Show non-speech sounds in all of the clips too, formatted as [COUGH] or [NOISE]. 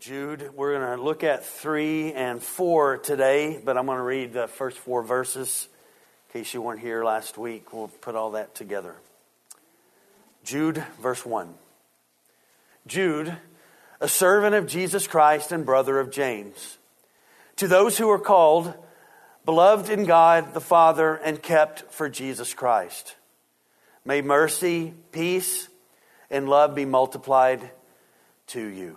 Jude. We're going to look at 3 and 4 today, but I'm going to read the first four verses. In case you weren't here last week, we'll put all that together. Jude, verse 1. Jude, a servant of Jesus Christ and brother of James, to those who are called, beloved in God the Father, and kept for Jesus Christ. May mercy, peace, and love be multiplied to you.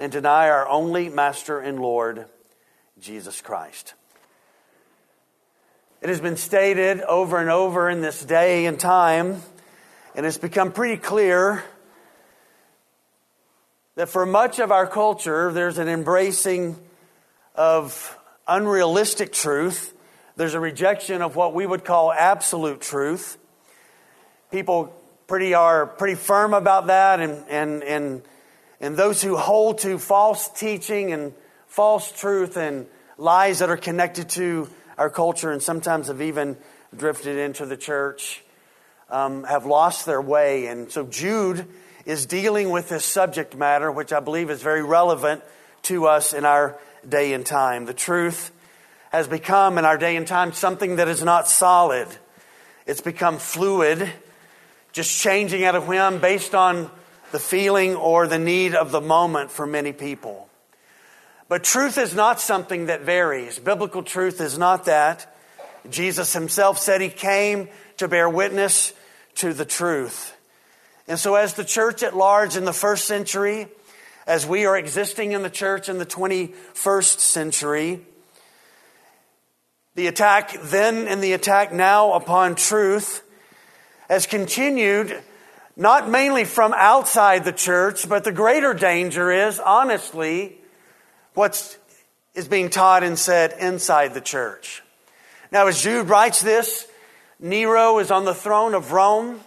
and deny our only Master and Lord, Jesus Christ. It has been stated over and over in this day and time, and it's become pretty clear that for much of our culture, there's an embracing of unrealistic truth. There's a rejection of what we would call absolute truth. People pretty are pretty firm about that and, and, and and those who hold to false teaching and false truth and lies that are connected to our culture and sometimes have even drifted into the church um, have lost their way. And so Jude is dealing with this subject matter, which I believe is very relevant to us in our day and time. The truth has become in our day and time something that is not solid. It's become fluid, just changing at a whim based on the feeling or the need of the moment for many people. But truth is not something that varies. Biblical truth is not that. Jesus himself said he came to bear witness to the truth. And so, as the church at large in the first century, as we are existing in the church in the 21st century, the attack then and the attack now upon truth has continued not mainly from outside the church, but the greater danger is, honestly, what is being taught and said inside the church. Now, as Jude writes this, Nero is on the throne of Rome.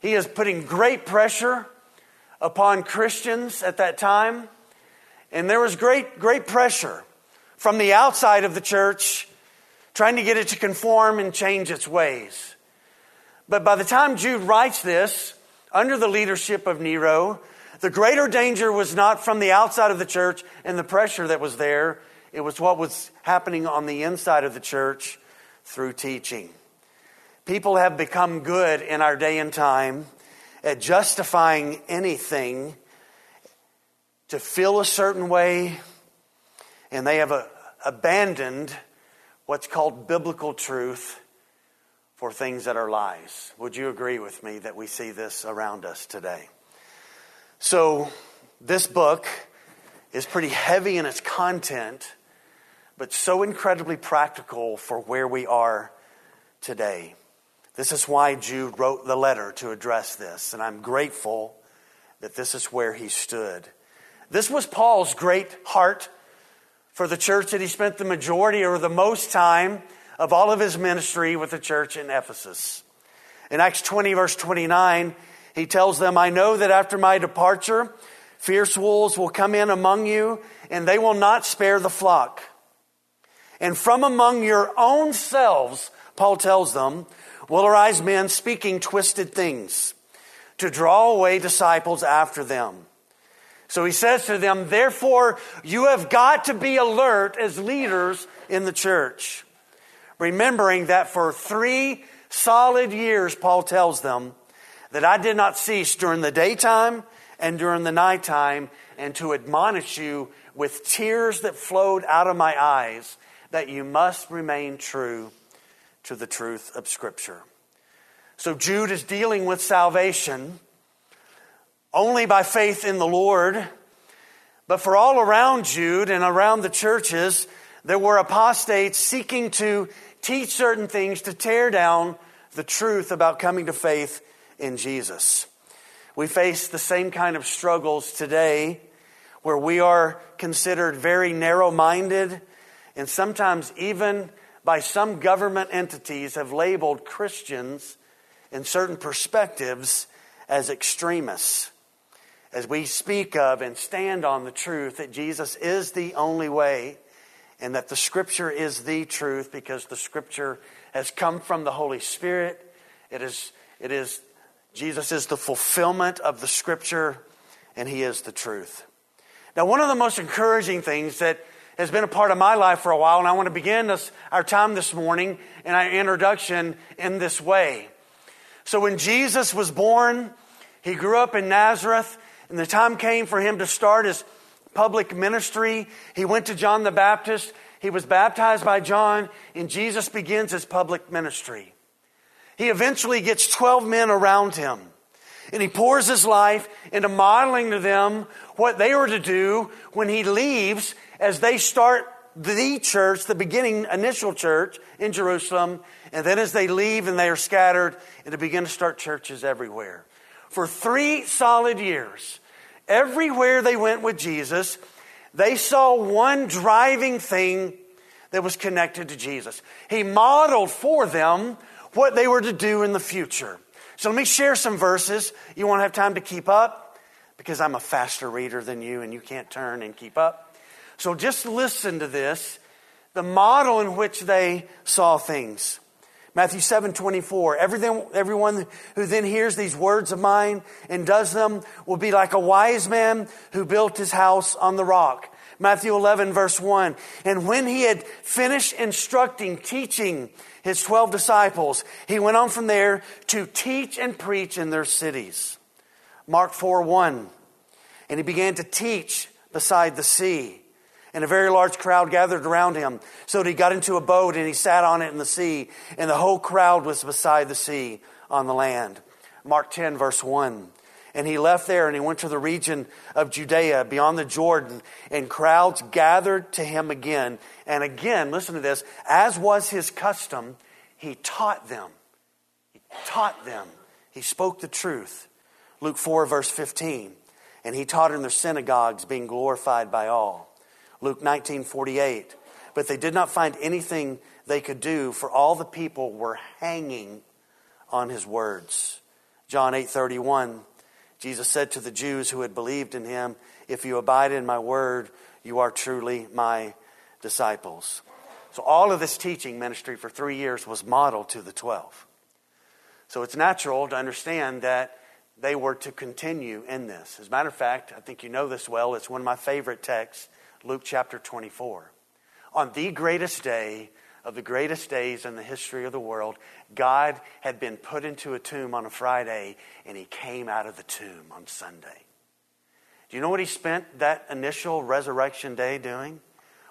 He is putting great pressure upon Christians at that time. And there was great, great pressure from the outside of the church trying to get it to conform and change its ways. But by the time Jude writes this, under the leadership of Nero, the greater danger was not from the outside of the church and the pressure that was there. It was what was happening on the inside of the church through teaching. People have become good in our day and time at justifying anything to feel a certain way, and they have abandoned what's called biblical truth for things that are lies. Would you agree with me that we see this around us today? So, this book is pretty heavy in its content, but so incredibly practical for where we are today. This is why Jude wrote the letter to address this, and I'm grateful that this is where he stood. This was Paul's great heart for the church that he spent the majority or the most time of all of his ministry with the church in Ephesus. In Acts 20, verse 29, he tells them, I know that after my departure, fierce wolves will come in among you, and they will not spare the flock. And from among your own selves, Paul tells them, will arise men speaking twisted things to draw away disciples after them. So he says to them, therefore, you have got to be alert as leaders in the church remembering that for three solid years, Paul tells them, that I did not cease during the daytime and during the nighttime, and to admonish you with tears that flowed out of my eyes, that you must remain true to the truth of Scripture. So Jude is dealing with salvation only by faith in the Lord. But for all around Jude and around the churches, there were apostates seeking to teach certain things to tear down the truth about coming to faith in Jesus. We face the same kind of struggles today where we are considered very narrow minded, and sometimes even by some government entities have labeled Christians in certain perspectives as extremists. As we speak of and stand on the truth that Jesus is the only way and that the Scripture is the truth because the Scripture has come from the Holy Spirit. It is, it is, Jesus is the fulfillment of the Scripture and He is the truth. Now, one of the most encouraging things that has been a part of my life for a while, and I want to begin this, our time this morning in our introduction in this way. So, when Jesus was born, he grew up in Nazareth, and the time came for him to start his public ministry. He went to John the Baptist. He was baptized by John, and Jesus begins his public ministry. He eventually gets 12 men around him, and he pours his life into modeling to them what they were to do when he leaves as they start the church, the beginning initial church in Jerusalem, and then as they leave and they are scattered, and to begin to start churches everywhere. For three solid years, everywhere they went with Jesus, they saw one driving thing that was connected to Jesus. He modeled for them what they were to do in the future. So let me share some verses. You won't have time to keep up because I'm a faster reader than you and you can't turn and keep up. So just listen to this the model in which they saw things. Matthew 7 24. Everything, everyone who then hears these words of mine and does them will be like a wise man who built his house on the rock. Matthew 11, verse 1. And when he had finished instructing, teaching his 12 disciples, he went on from there to teach and preach in their cities. Mark 4, 1. And he began to teach beside the sea and a very large crowd gathered around him. So he got into a boat and he sat on it in the sea, and the whole crowd was beside the sea on the land. Mark 10, verse 1. And he left there and he went to the region of Judea beyond the Jordan, and crowds gathered to him again. And again, listen to this, as was his custom, he taught them. He taught them. He spoke the truth. Luke 4, verse 15. And he taught in their synagogues, being glorified by all. Luke 19 48. But they did not find anything they could do, for all the people were hanging on his words. John 8 31. Jesus said to the Jews who had believed in him, If you abide in my word, you are truly my disciples. So, all of this teaching ministry for three years was modeled to the 12. So, it's natural to understand that they were to continue in this. As a matter of fact, I think you know this well. It's one of my favorite texts Luke chapter 24. On the greatest day of the greatest days in the history of the world, God had been put into a tomb on a Friday and he came out of the tomb on Sunday. Do you know what he spent that initial resurrection day doing?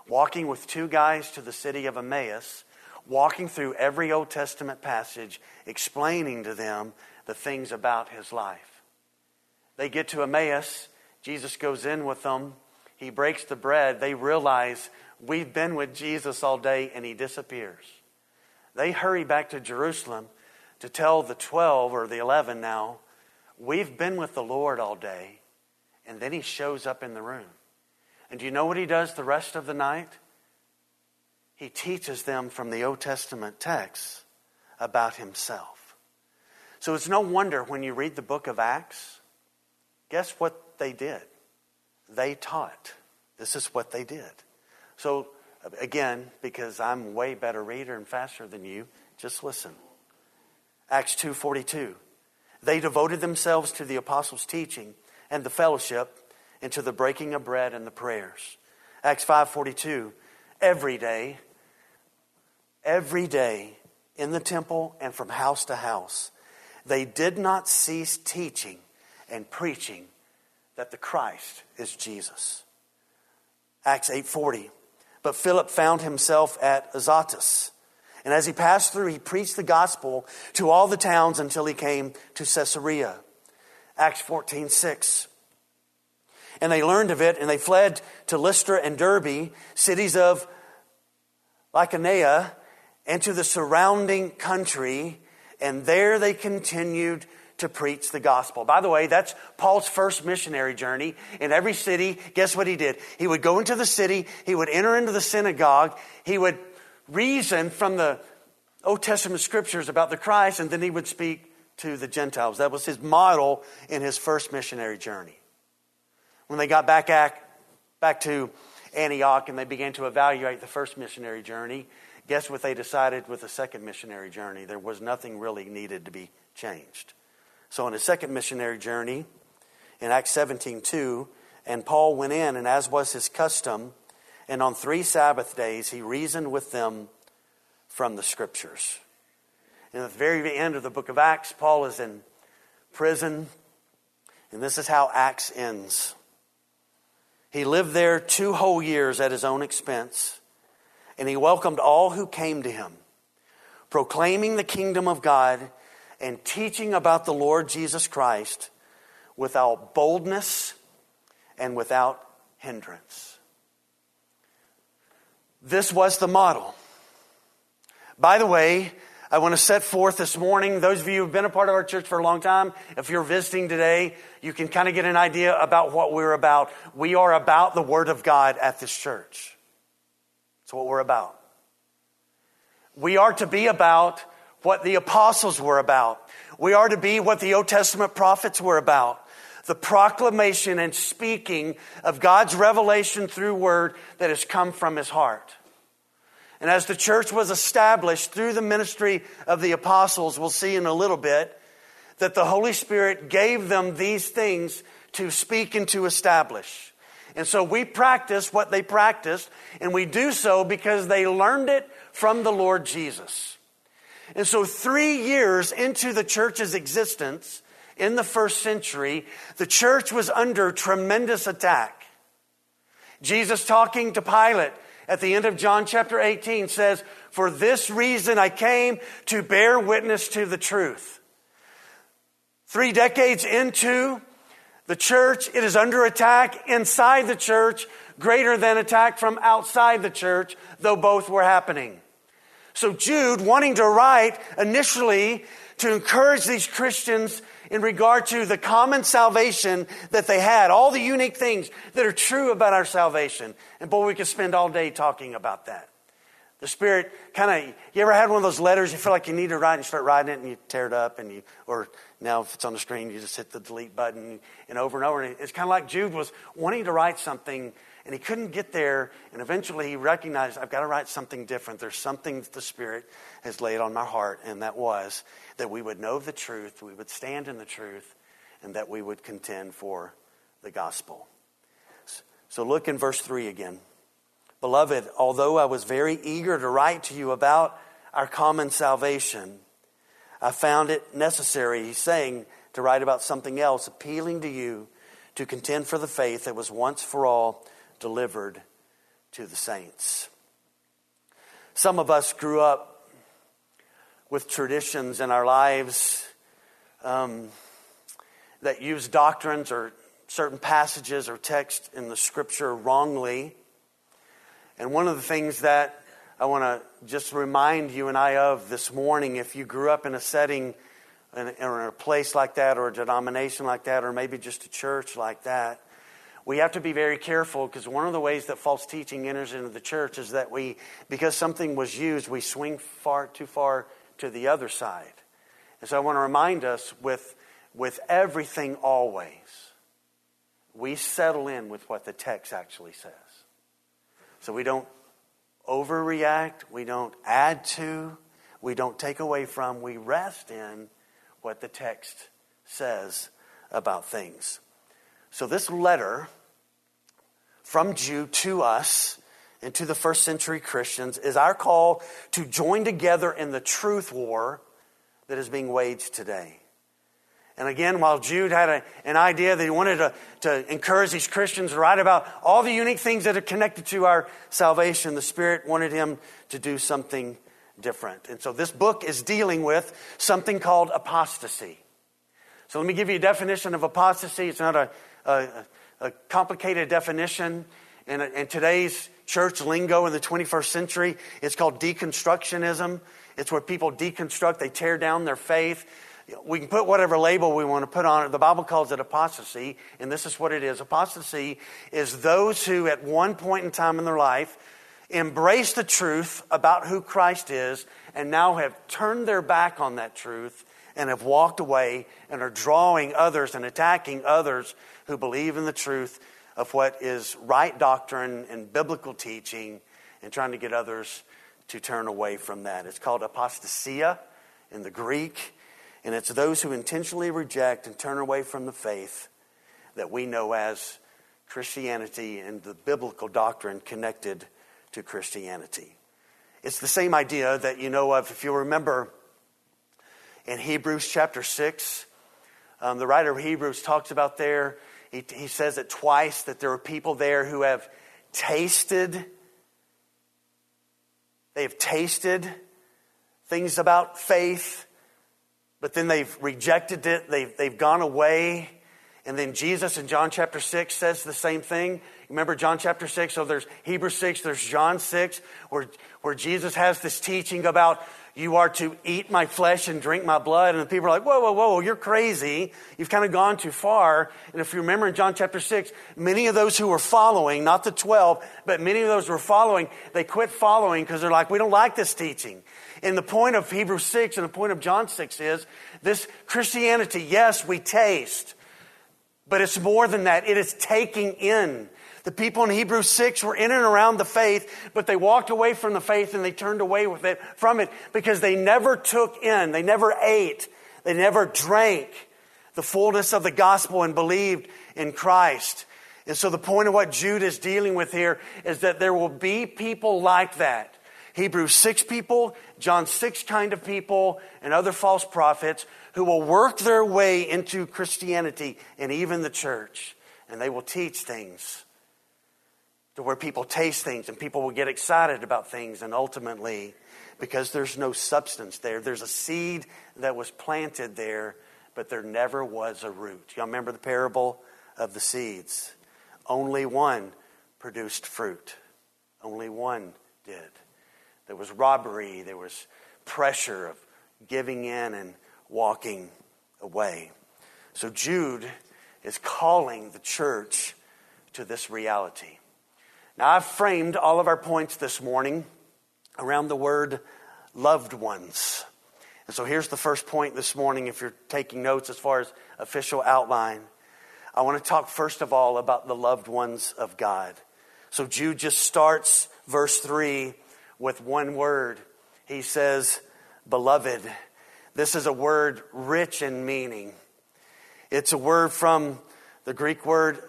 Walking with two guys to the city of Emmaus, walking through every Old Testament passage, explaining to them the things about his life. They get to Emmaus, Jesus goes in with them he breaks the bread, they realize we've been with Jesus all day and he disappears. They hurry back to Jerusalem to tell the 12 or the 11 now, we've been with the Lord all day. And then he shows up in the room. And do you know what he does the rest of the night? He teaches them from the Old Testament texts about himself. So it's no wonder when you read the book of Acts, guess what they did? They taught. This is what they did. So, again, because I'm way better reader and faster than you, just listen. Acts 2:42. They devoted themselves to the apostles' teaching and the fellowship and to the breaking of bread and the prayers. Acts 5:42. Every day every day in the temple and from house to house they did not cease teaching and preaching that the Christ is Jesus. Acts 8:40. But Philip found himself at Azotus. And as he passed through, he preached the gospel to all the towns until he came to Caesarea. Acts 14:6. And they learned of it, and they fled to Lystra and Derbe, cities of Lycaonia, and to the surrounding country, and there they continued to preach the gospel. By the way, that's Paul's first missionary journey. In every city, guess what he did? He would go into the city, he would enter into the synagogue, he would reason from the Old Testament scriptures about the Christ, and then he would speak to the Gentiles. That was his model in his first missionary journey. When they got back, back to Antioch and they began to evaluate the first missionary journey, guess what they decided with the second missionary journey? There was nothing really needed to be changed. So on his second missionary journey, in Acts 17 2, and Paul went in, and as was his custom, and on three Sabbath days he reasoned with them from the scriptures. And at the very end of the book of Acts, Paul is in prison, and this is how Acts ends. He lived there two whole years at his own expense, and he welcomed all who came to him, proclaiming the kingdom of God and teaching about the Lord Jesus Christ without boldness and without hindrance. This was the model. By the way, I want to set forth this morning, those of you who've been a part of our church for a long time, if you're visiting today, you can kind of get an idea about what we're about. We are about the Word of God at this church. That's what we're about. We are to be about what the apostles were about. We are to be what the Old Testament prophets were about. The proclamation and speaking of God's revelation through word that has come from his heart. And as the church was established through the ministry of the apostles, we'll see in a little bit, that the Holy Spirit gave them these things to speak and to establish. And so we practice what they practiced, and we do so because they learned it from the Lord Jesus. And so, three years into the church's existence in the first century, the church was under tremendous attack. Jesus talking to Pilate at the end of John chapter 18 says, For this reason I came to bear witness to the truth. Three decades into the church, it is under attack inside the church, greater than attack from outside the church, though both were happening. So Jude, wanting to write initially to encourage these Christians in regard to the common salvation that they had, all the unique things that are true about our salvation. And boy, we could spend all day talking about that. The Spirit kind of, you ever had one of those letters you feel like you need to write and you start writing it and you tear it up and you, or now if it's on the screen, you just hit the delete button and over and over. And it's kind of like Jude was wanting to write something and he couldn't get there. And eventually he recognized, I've got to write something different. There's something that the Spirit has laid on my heart. And that was that we would know the truth, we would stand in the truth, and that we would contend for the gospel. So look in verse 3 again. Beloved, although I was very eager to write to you about our common salvation, I found it necessary, he's saying, to write about something else, appealing to you to contend for the faith that was once for all delivered to the saints. Some of us grew up with traditions in our lives um, that use doctrines or certain passages or texts in the scripture wrongly. And one of the things that I want to just remind you and I of this morning, if you grew up in a setting or in a place like that, or a denomination like that, or maybe just a church like that, we have to be very careful because one of the ways that false teaching enters into the church is that we, because something was used, we swing far too far to the other side. And so I want to remind us with, with everything always, we settle in with what the text actually says. So we don't overreact, we don't add to, we don't take away from, we rest in what the text says about things. So, this letter from Jude to us and to the first century Christians is our call to join together in the truth war that is being waged today. And again, while Jude had a, an idea that he wanted to, to encourage these Christians to write about all the unique things that are connected to our salvation, the Spirit wanted him to do something different. And so this book is dealing with something called apostasy. So let me give you a definition of apostasy. It's not a, a, a complicated definition. In, in today's church lingo in the 21st century, it's called deconstructionism. It's where people deconstruct, they tear down their faith. we can put whatever label we want to put on it. The Bible calls it apostasy, and this is what it is. Apostasy is those who, at one point in time in their life, embrace the truth about who Christ is and now have turned their back on that truth and have walked away and are drawing others and attacking others who believe in the truth of what is right doctrine and biblical teaching and trying to get others to turn away from that. It's called apostasia in the Greek, and it's those who intentionally reject and turn away from the faith that we know as Christianity and the biblical doctrine connected to Christianity. It's the same idea that you know of, if you remember in Hebrews chapter 6, um, the writer of Hebrews talks about there, he, he says it twice that there are people there who have tasted, they have tasted things about faith, but then they've rejected it, they've, they've gone away. And then Jesus in John chapter 6 says the same thing. Remember John chapter 6? So there's Hebrews 6, there's John 6, where, where Jesus has this teaching about you are to eat my flesh and drink my blood. And the people are like, whoa, whoa, whoa, you're crazy. You've kind of gone too far. And if you remember in John chapter 6, many of those who were following, not the 12, but many of those who were following, they quit following because they're like, we don't like this teaching. And the point of Hebrews 6 and the point of John 6 is this Christianity, yes, we taste, but it's more than that. It is taking in. The people in Hebrews 6 were in and around the faith, but they walked away from the faith and they turned away with it, from it because they never took in, they never ate, they never drank the fullness of the gospel and believed in Christ. And so the point of what Jude is dealing with here is that there will be people like that. Hebrews 6 people, John 6 kind of people, and other false prophets who will work their way into Christianity and even the church. And they will teach things to where people taste things and people will get excited about things and ultimately because there's no substance there. There's a seed that was planted there but there never was a root. Y'all remember the parable of the seeds? Only one produced fruit. Only one did. There was robbery there was pressure of giving in and walking away. So jude is calling the church to this reality now, I've framed all of our points this morning around the word loved ones. And so here's the first point this morning, if you're taking notes as far as official outline. I want to talk first of all about the loved ones of God. So Jude just starts verse 3 with one word. He says, Beloved. This is a word rich in meaning. It's a word from the Greek word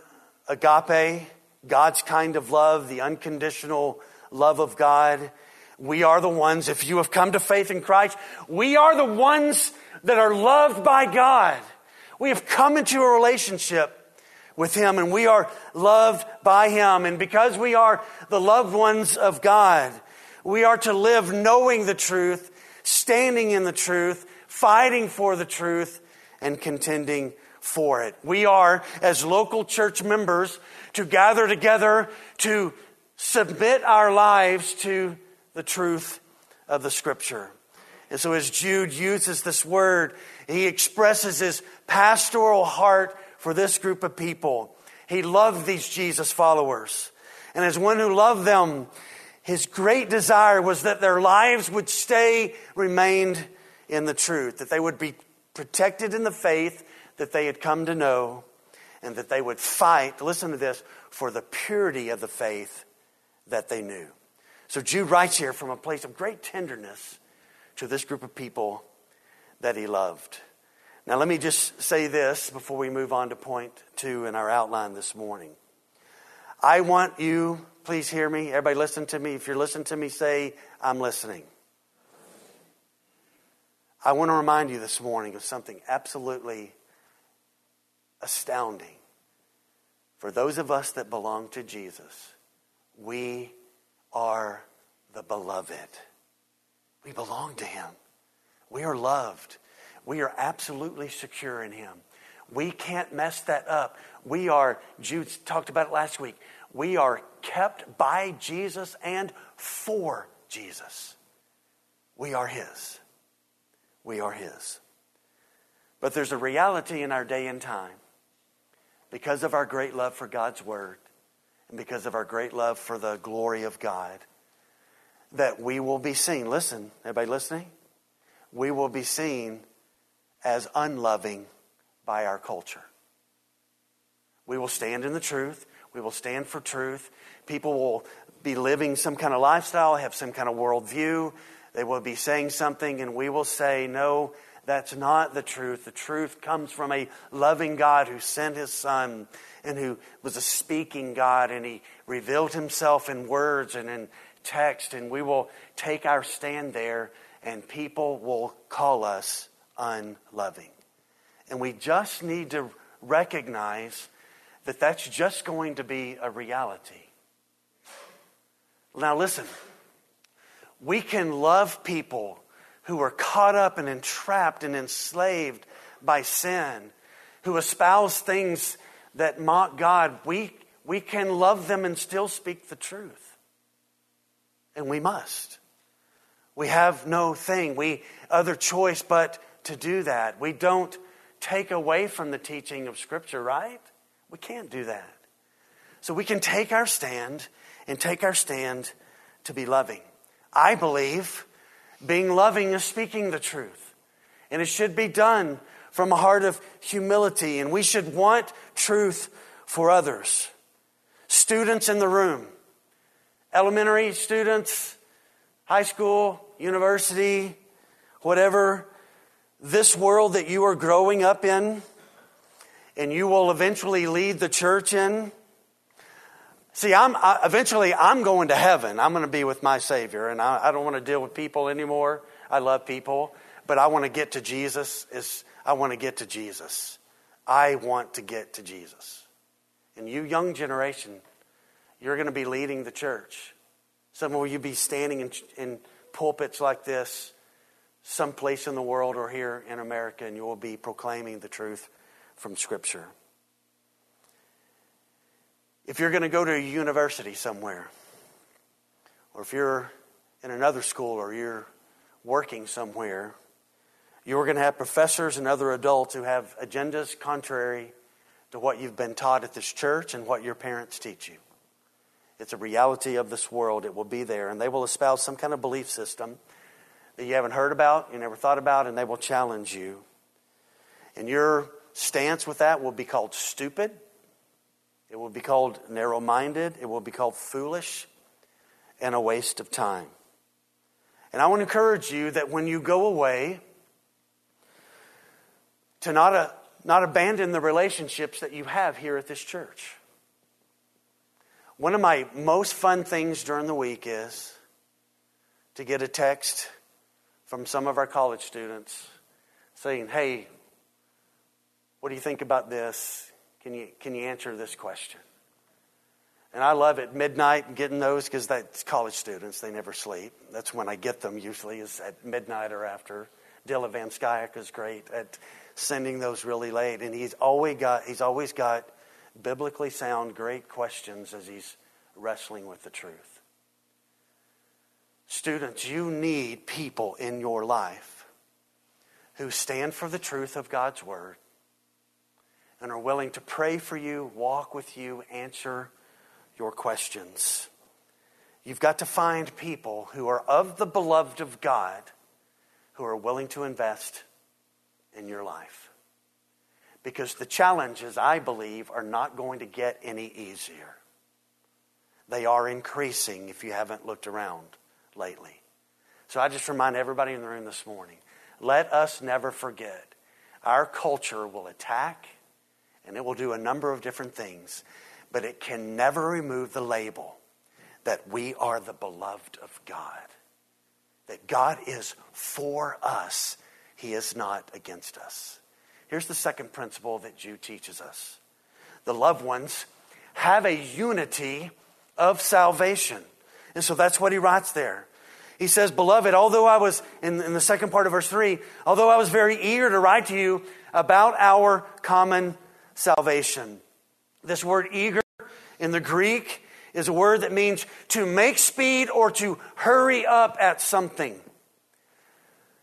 agape, God's kind of love, the unconditional love of God. We are the ones, if you have come to faith in Christ, we are the ones that are loved by God. We have come into a relationship with Him and we are loved by Him. And because we are the loved ones of God, we are to live knowing the truth, standing in the truth, fighting for the truth, and contending for it. We are, as local church members, to gather together to submit our lives to the truth of the scripture. And so, as Jude uses this word, he expresses his pastoral heart for this group of people. He loved these Jesus followers. And as one who loved them, his great desire was that their lives would stay remained in the truth, that they would be protected in the faith that they had come to know, and that they would fight, listen to this, for the purity of the faith that they knew. So Jude writes here from a place of great tenderness to this group of people that he loved. Now, let me just say this before we move on to point two in our outline this morning. I want you, please hear me. Everybody, listen to me. If you're listening to me, say, I'm listening. I want to remind you this morning of something absolutely astounding. For those of us that belong to Jesus, we are the beloved. We belong to Him. We are loved. We are absolutely secure in Him. We can't mess that up. We are, Jude talked about it last week, we are kept by Jesus and for Jesus. We are His. We are His. But there's a reality in our day and time because of our great love for God's Word and because of our great love for the glory of God that we will be seen. Listen, everybody listening? We will be seen as unloving by our culture. We will stand in the truth. We will stand for truth. People will be living some kind of lifestyle, have some kind of worldview. They will be saying something, and we will say, No, that's not the truth. The truth comes from a loving God who sent his Son and who was a speaking God, and he revealed himself in words and in text, and we will take our stand there, and people will call us unloving. And we just need to recognize that that's just going to be a reality. Now, listen, we can love people who are caught up and entrapped and enslaved by sin, who espouse things that mock God. We, we can love them and still speak the truth. And we must. We have no thing, we other choice but to do that. We don't take away from the teaching of Scripture, right? We can't do that. So we can take our stand and take our stand to be loving. I believe being loving is speaking the truth. And it should be done from a heart of humility. And we should want truth for others. Students in the room, elementary students, high school, university, whatever, this world that you are growing up in and you will eventually lead the church in. See, I'm I, eventually I'm going to heaven. I'm going to be with my Savior, and I, I don't want to deal with people anymore. I love people, but I want to get to Jesus. Is I want to get to Jesus. I want to get to Jesus. And you, young generation, you're going to be leading the church. Some of you be standing in, in pulpits like this, someplace in the world or here in America, and you will be proclaiming the truth from Scripture. If you're going to go to a university somewhere, or if you're in another school or you're working somewhere, you're going to have professors and other adults who have agendas contrary to what you've been taught at this church and what your parents teach you. It's a reality of this world. It will be there. And they will espouse some kind of belief system that you haven't heard about, you never thought about, and they will challenge you. And your stance with that will be called stupid. It will be called narrow minded. It will be called foolish and a waste of time. And I want to encourage you that when you go away, to not, a, not abandon the relationships that you have here at this church. One of my most fun things during the week is to get a text from some of our college students saying, Hey, what do you think about this? Can you, can you answer this question? And I love it midnight getting those because that's college students. They never sleep. That's when I get them usually is at midnight or after. Dylan Van Skyek is great at sending those really late. And he's always got, he's always got biblically sound, great questions as he's wrestling with the truth. Students, you need people in your life who stand for the truth of God's Word and are willing to pray for you, walk with you, answer your questions. You've got to find people who are of the beloved of God who are willing to invest in your life. Because the challenges, I believe, are not going to get any easier. They are increasing if you haven't looked around lately. So I just remind everybody in the room this morning let us never forget our culture will attack and it will do a number of different things, but it can never remove the label that we are the beloved of God. That God is for us, He is not against us. Here's the second principle that Jude teaches us the loved ones have a unity of salvation. And so that's what he writes there. He says, Beloved, although I was, in, in the second part of verse 3, although I was very eager to write to you about our common salvation. This word eager in the Greek is a word that means to make speed or to hurry up at something.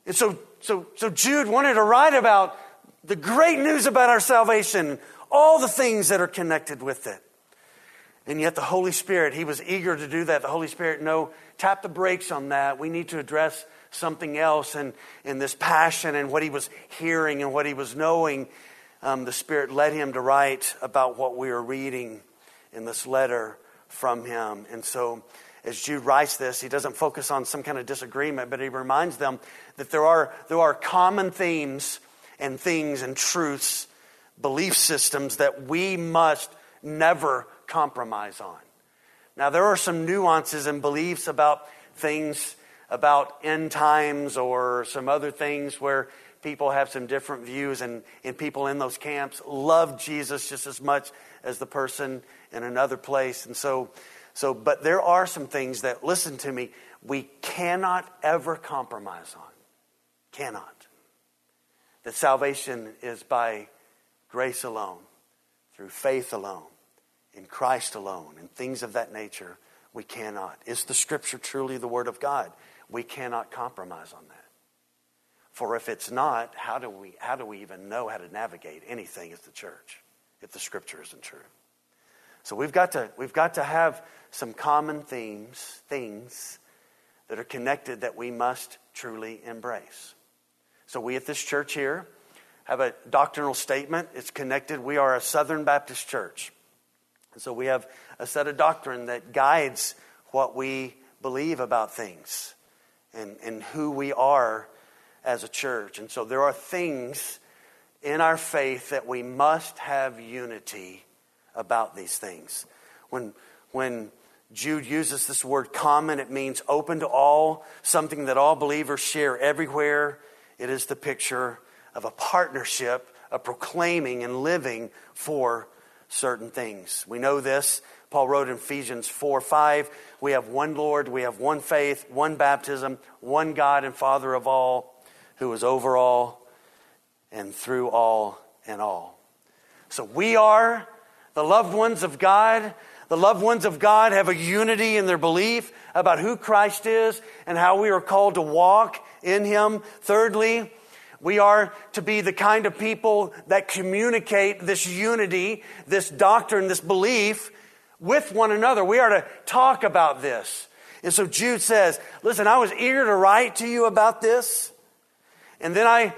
And so, so, so Jude wanted to write about the great news about our salvation, all the things that are connected with it. And yet, the Holy Spirit, He was eager to do that. The Holy Spirit, no, tap the brakes on that. We need to address something else. And in this passion and what He was hearing and what He was knowing, um, the Spirit led Him to write about what we are reading in this letter from Him. And so, as Jude writes this, he doesn't focus on some kind of disagreement, but he reminds them that there are, there are common themes and things and truths, belief systems that we must never compromise on. Now, there are some nuances and beliefs about things about end times or some other things where people have some different views, and, and people in those camps love Jesus just as much as the person in another place. And so, so, but there are some things that, listen to me, we cannot ever compromise on. Cannot that salvation is by grace alone, through faith alone, in Christ alone, and things of that nature, we cannot. Is the Scripture truly the Word of God? We cannot compromise on that. For if it's not, how do we, how do we even know how to navigate anything as the church if the Scripture isn't true? So we've got to, we've got to have some common themes, things that are connected that we must truly embrace. So, we at this church here have a doctrinal statement. It's connected. We are a Southern Baptist church. And so, we have a set of doctrine that guides what we believe about things and, and who we are as a church. And so, there are things in our faith that we must have unity about these things. When, when Jude uses this word common, it means open to all, something that all believers share everywhere it is the picture of a partnership, a proclaiming and living for certain things. We know this. Paul wrote in Ephesians 4 5, we have one Lord, we have one faith, one baptism, one God and Father of all, who is over all and through all and all. So we are the loved ones of God. The loved ones of God have a unity in their belief about who Christ is and how we are called to walk in Him. Thirdly, we are to be the kind of people that communicate this unity, this doctrine, this belief with one another. We are to talk about this. And so Jude says, Listen, I was eager to write to you about this, and then I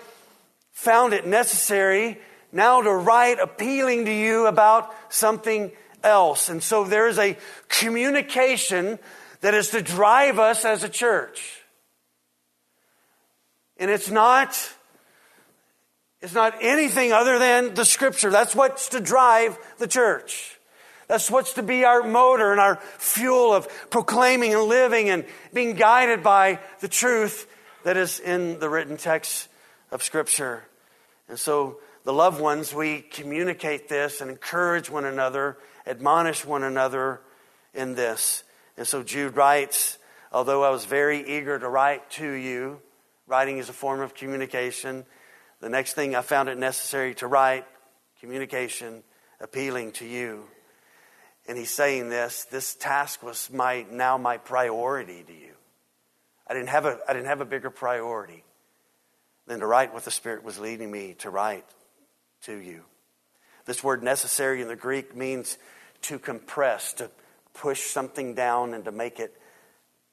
found it necessary now to write appealing to you about something else. And so there is a communication that is to drive us as a church. And it's not, it's not anything other than the scripture. That's what's to drive the church. That's what's to be our motor and our fuel of proclaiming and living and being guided by the truth that is in the written text of Scripture. And so, the loved ones, we communicate this and encourage one another, admonish one another in this. And so, Jude writes, Although I was very eager to write to you, Writing is a form of communication. The next thing I found it necessary to write, communication, appealing to you. And he's saying this, this task was my now my priority to you. I didn't have a I didn't have a bigger priority than to write what the Spirit was leading me to write to you. This word necessary in the Greek means to compress, to push something down and to make it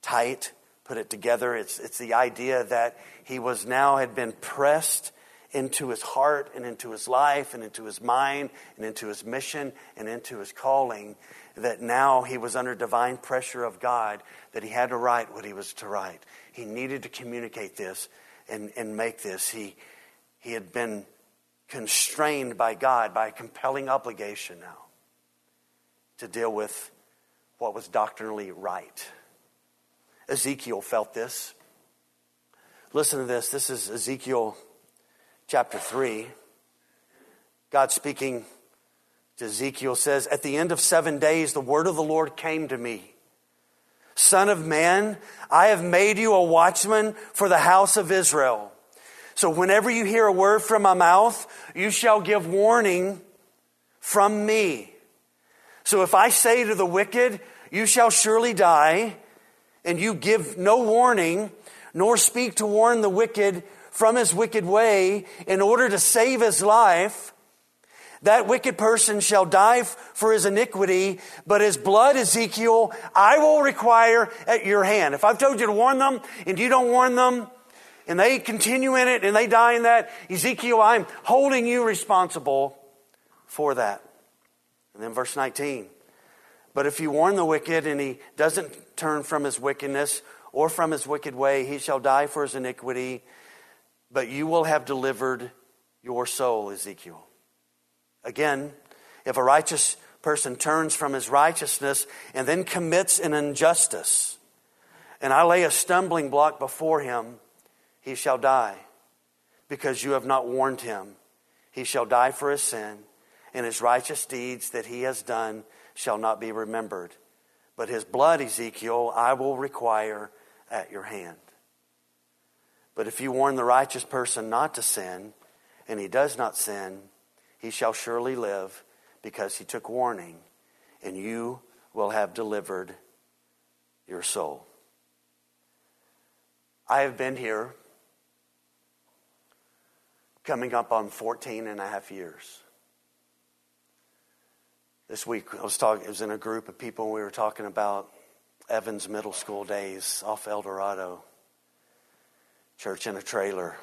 tight put it together. It's, it's the idea that he was now had been pressed into his heart and into his life and into his mind and into his mission and into his calling that now he was under divine pressure of God that he had to write what he was to write. He needed to communicate this and, and make this. He, he had been constrained by God by a compelling obligation now to deal with what was doctrinally right. Ezekiel felt this. Listen to this. This is Ezekiel chapter 3. God speaking Ezekiel says, At the end of seven days, the word of the Lord came to me. Son of man, I have made you a watchman for the house of Israel. So whenever you hear a word from my mouth, you shall give warning from me. So if I say to the wicked, you shall surely die, and you give no warning, nor speak to warn the wicked from his wicked way in order to save his life, that wicked person shall die for his iniquity, but his blood, Ezekiel, I will require at your hand. If I've told you to warn them and you don't warn them, and they continue in it and they die in that, Ezekiel, I'm holding you responsible for that. And then verse 19. But if you warn the wicked and he doesn't turn from his wickedness or from his wicked way, he shall die for his iniquity, but you will have delivered your soul, Ezekiel. Again, if a righteous person turns from his righteousness and then commits an injustice, and I lay a stumbling block before him, he shall die because you have not warned him. He shall die for his sin, and his righteous deeds that he has done shall not be remembered. But his blood, Ezekiel, I will require at your hand. But if you warn the righteous person not to sin, and he does not sin, he shall surely live because he took warning, and you will have delivered your soul. I have been here coming up on 14 and a half years. This week, I was talking, it was in a group of people, and we were talking about Evans Middle School days off El Dorado, church in a trailer,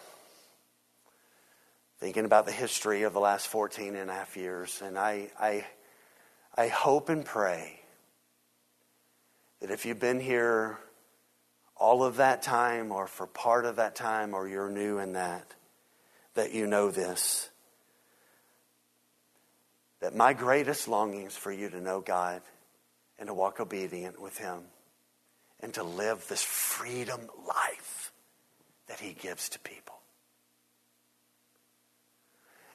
thinking about the history of the last 14 and a half years. And I, I, I hope and pray that if you've been here all of that time, or for part of that time, or you're new in that, that you know this. That my greatest longing is for you to know God and to walk obedient with Him and to live this freedom life that He gives to people.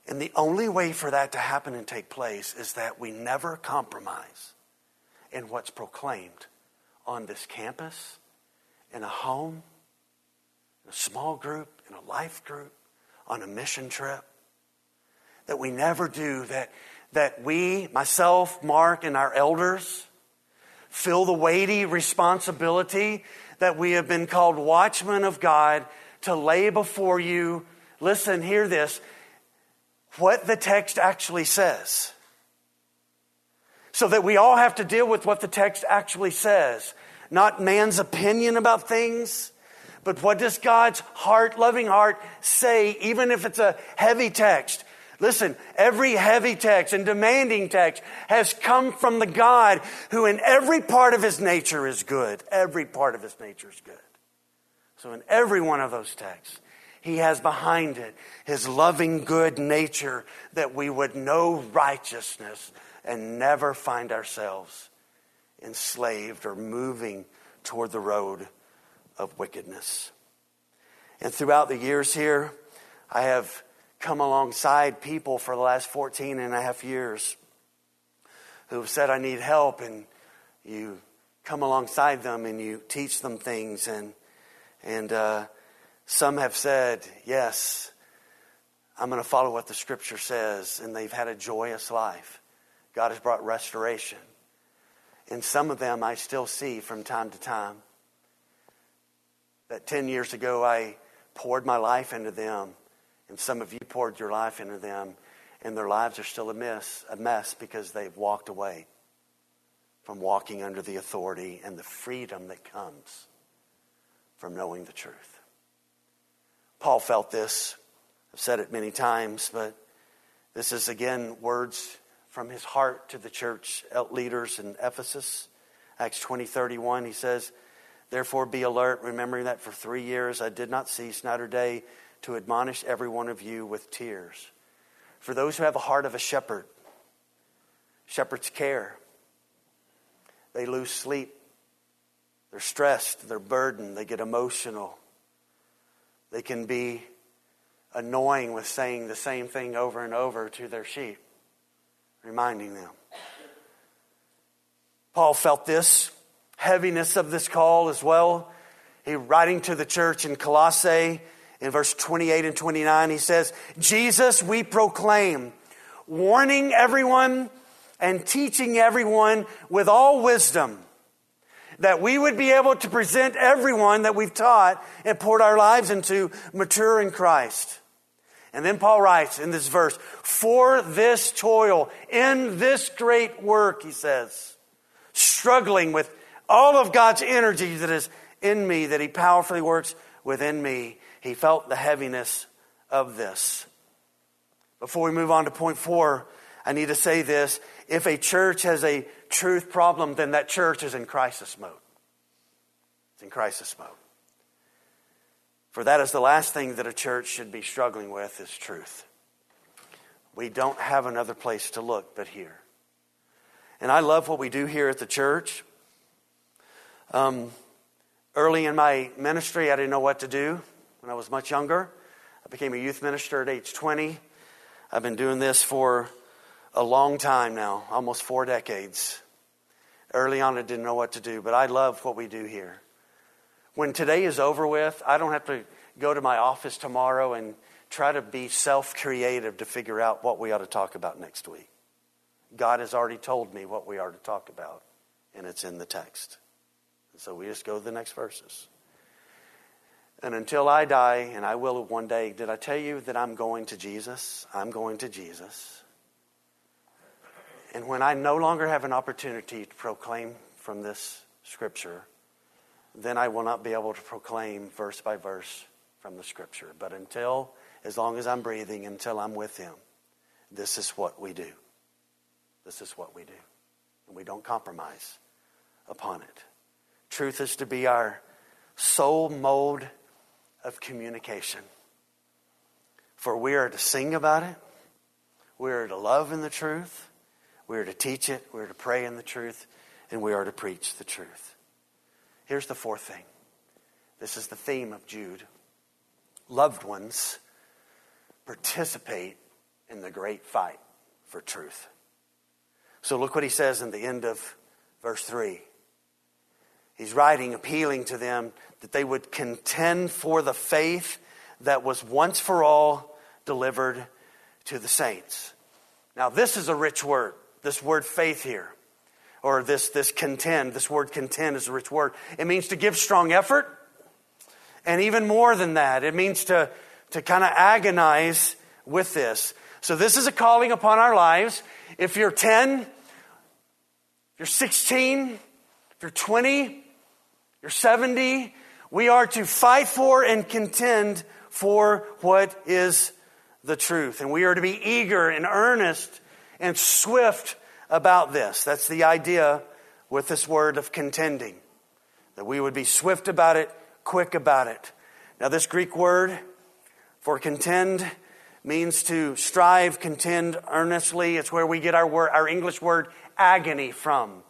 And the only way for that to happen and take place is that we never compromise in what's proclaimed on this campus, in a home, in a small group, in a life group, on a mission trip. That we never do, that, that we, myself, Mark, and our elders, feel the weighty responsibility that we have been called watchmen of God to lay before you. Listen, hear this what the text actually says. So that we all have to deal with what the text actually says, not man's opinion about things, but what does God's heart, loving heart, say, even if it's a heavy text? Listen, every heavy text and demanding text has come from the God who, in every part of his nature, is good. Every part of his nature is good. So, in every one of those texts, he has behind it his loving, good nature that we would know righteousness and never find ourselves enslaved or moving toward the road of wickedness. And throughout the years here, I have come alongside people for the last 14 and a half years who have said, I need help, and you come alongside them and you teach them things. And, and uh, some have said, Yes, I'm going to follow what the scripture says, and they've had a joyous life. God has brought restoration. And some of them I still see from time to time that 10 years ago I poured my life into them, and some of you poured your life into them, and their lives are still a mess, a mess because they've walked away from walking under the authority and the freedom that comes from knowing the truth. Paul felt this. I've said it many times, but this is again words from his heart to the church leaders in Ephesus. Acts 20 31, he says, Therefore, be alert, remembering that for three years I did not cease night or day to admonish every one of you with tears. For those who have a heart of a shepherd, shepherd's care, they lose sleep, they're stressed, they're burdened, they get emotional. They can be annoying with saying the same thing over and over to their sheep, reminding them. Paul felt this heaviness of this call as well. He writing to the church in Colossae in verse 28 and 29, he says, Jesus we proclaim, warning everyone and teaching everyone with all wisdom, that we would be able to present everyone that we've taught and poured our lives into mature in Christ. And then Paul writes in this verse, for this toil, in this great work, he says, struggling with all of God's energy that is in me, that he powerfully works within me, he felt the heaviness of this. Before we move on to point four, I need to say this. If a church has a truth problem, then that church is in crisis mode. It's in crisis mode. For that is the last thing that a church should be struggling with is truth. We don't have another place to look but here. And I love what we do here at the church. Um, early in my ministry, I didn't know what to do when I was much younger. I became a youth minister at age 20. I've been doing this for a long time now, almost four decades. Early on, I didn't know what to do, but I love what we do here. When today is over with, I don't have to go to my office tomorrow and try to be self creative to figure out what we ought to talk about next week. God has already told me what we are to talk about, and it's in the text. So we just go to the next verses. And until I die, and I will one day, did I tell you that I'm going to Jesus? I'm going to Jesus. And when I no longer have an opportunity to proclaim from this scripture, then I will not be able to proclaim verse by verse from the scripture. But until, as long as I'm breathing, until I'm with Him, this is what we do. This is what we do. And we don't compromise upon it. Truth is to be our sole mode of communication. For we are to sing about it, we are to love in the truth, we are to teach it, we are to pray in the truth, and we are to preach the truth. Here's the fourth thing this is the theme of Jude. Loved ones participate in the great fight for truth. So look what he says in the end of verse 3. He's writing, appealing to them that they would contend for the faith that was once for all delivered to the saints. Now, this is a rich word, this word faith here, or this, this contend. This word contend is a rich word. It means to give strong effort, and even more than that, it means to, to kind of agonize with this. So, this is a calling upon our lives. If you're 10, if you're 16, if you're 20, you're 70. We are to fight for and contend for what is the truth. And we are to be eager and earnest and swift about this. That's the idea with this word of contending. That we would be swift about it, quick about it. Now, this Greek word for contend means to strive, contend earnestly. It's where we get our word, our English word agony from.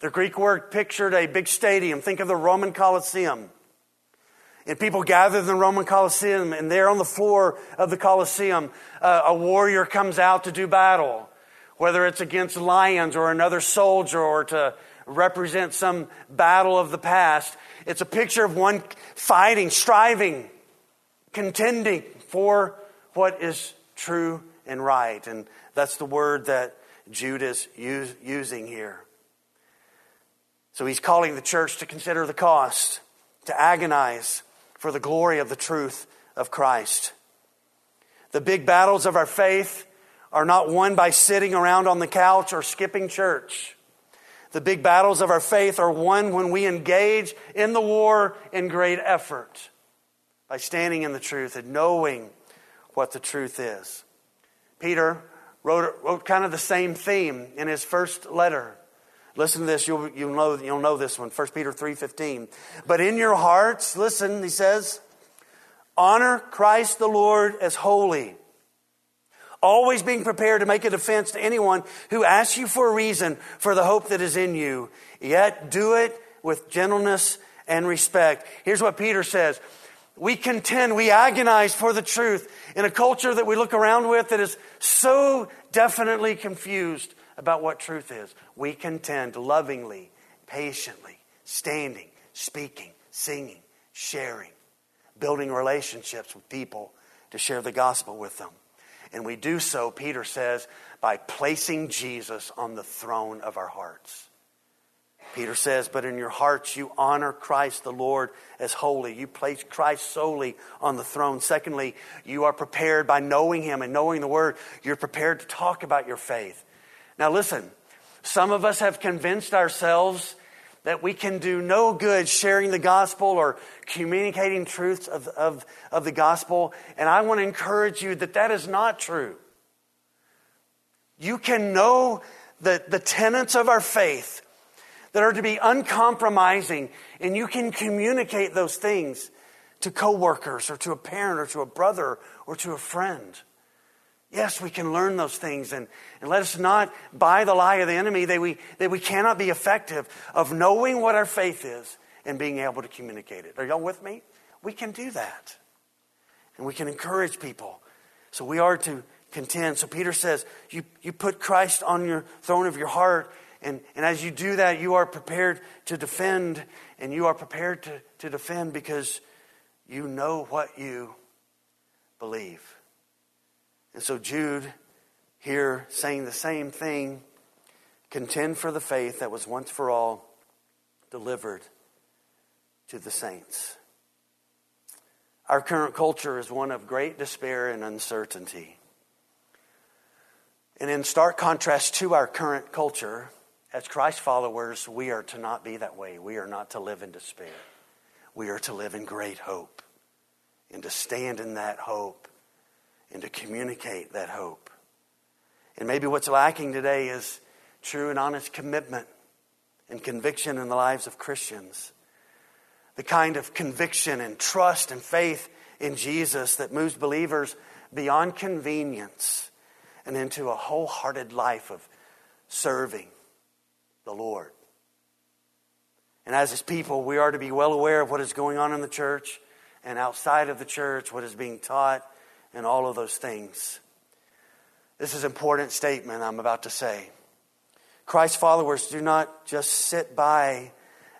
The Greek word pictured a big stadium. Think of the Roman Colosseum. And people gathered in the Roman Colosseum, and there on the floor of the Colosseum, uh, a warrior comes out to do battle, whether it's against lions or another soldier or to represent some battle of the past. It's a picture of one fighting, striving, contending for what is true and right. And that's the word that Jude is using here. So he's calling the church to consider the cost, to agonize for the glory of the truth of Christ. The big battles of our faith are not won by sitting around on the couch or skipping church. The big battles of our faith are won when we engage in the war in great effort by standing in the truth and knowing what the truth is. Peter wrote, wrote kind of the same theme in his first letter. Listen to this. You'll, you'll, know, you'll know this one. 1 Peter 3.15. But in your hearts, listen, he says, honor Christ the Lord as holy. Always being prepared to make a defense to anyone who asks you for a reason for the hope that is in you. Yet do it with gentleness and respect. Here's what Peter says. We contend, we agonize for the truth in a culture that we look around with that is so definitely confused about what truth is. We contend lovingly, patiently, standing, speaking, singing, sharing, building relationships with people to share the gospel with them. And we do so, Peter says, by placing Jesus on the throne of our hearts. Peter says, But in your hearts you honor Christ the Lord as holy. You place Christ solely on the throne. Secondly, you are prepared by knowing Him and knowing the Word. You're prepared to talk about your faith. Now, listen, some of us have convinced ourselves that we can do no good sharing the gospel or communicating truths of, of, of the gospel. And I want to encourage you that that is not true. You can know the, the tenets of our faith that are to be uncompromising, and you can communicate those things to coworkers or to a parent or to a brother or to a friend. Yes, we can learn those things and, and let us not buy the lie of the enemy that we, that we cannot be effective of knowing what our faith is and being able to communicate it. Are y'all with me? We can do that. And we can encourage people. So we are to contend. So Peter says, you, you put Christ on your throne of your heart and, and as you do that, you are prepared to defend, and you are prepared to, to defend because you know what you believe. And so Jude here saying the same thing contend for the faith that was once for all delivered to the saints. Our current culture is one of great despair and uncertainty. And in stark contrast to our current culture, as Christ followers, we are to not be that way. We are not to live in despair. We are to live in great hope and to stand in that hope and to communicate that hope. And maybe what's lacking today is true and honest commitment and conviction in the lives of Christians. The kind of conviction and trust and faith in Jesus that moves believers beyond convenience and into a wholehearted life of serving the Lord. And as His people, we are to be well aware of what is going on in the church and outside of the church, what is being taught, and all of those things. This is an important statement I'm about to say. Christ's followers do not just sit by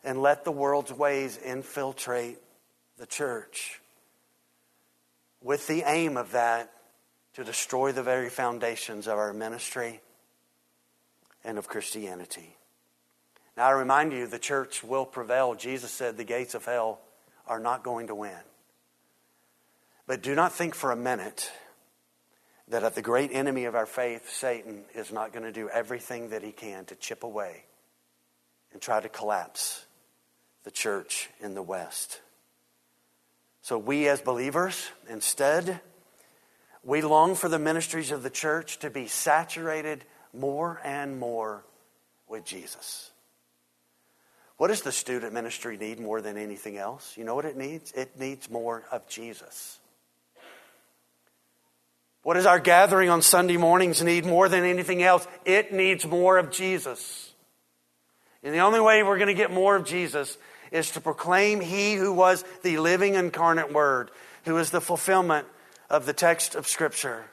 and let the world's ways infiltrate the church with the aim of that to destroy the very foundations of our ministry and of Christianity. Now, I remind you, the church will prevail. Jesus said the gates of hell are not going to win. But do not think for a minute that the great enemy of our faith, Satan, is not going to do everything that he can to chip away and try to collapse the church in the West. So, we as believers, instead, we long for the ministries of the church to be saturated more and more with Jesus. What does the student ministry need more than anything else? You know what it needs? It needs more of Jesus. What does our gathering on Sunday mornings need more than anything else? It needs more of Jesus. And the only way we're going to get more of Jesus is to proclaim He who was the living incarnate Word, who is the fulfillment of the text of Scripture.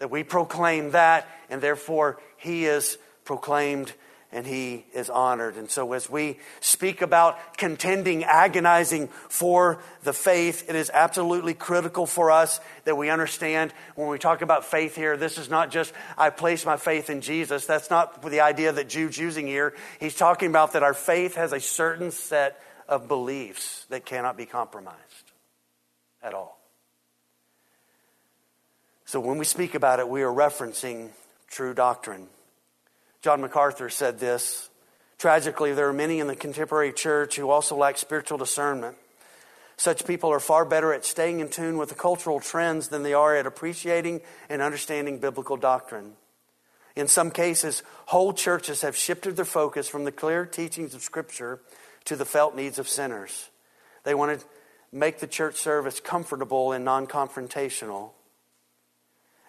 That we proclaim that, and therefore He is proclaimed and he is honored. And so, as we speak about contending, agonizing for the faith, it is absolutely critical for us that we understand when we talk about faith here, this is not just, I place my faith in Jesus. That's not the idea that Jude's using here. He's talking about that our faith has a certain set of beliefs that cannot be compromised at all. So, when we speak about it, we are referencing true doctrine. John MacArthur said this Tragically, there are many in the contemporary church who also lack spiritual discernment. Such people are far better at staying in tune with the cultural trends than they are at appreciating and understanding biblical doctrine. In some cases, whole churches have shifted their focus from the clear teachings of Scripture to the felt needs of sinners. They want to make the church service comfortable and non confrontational.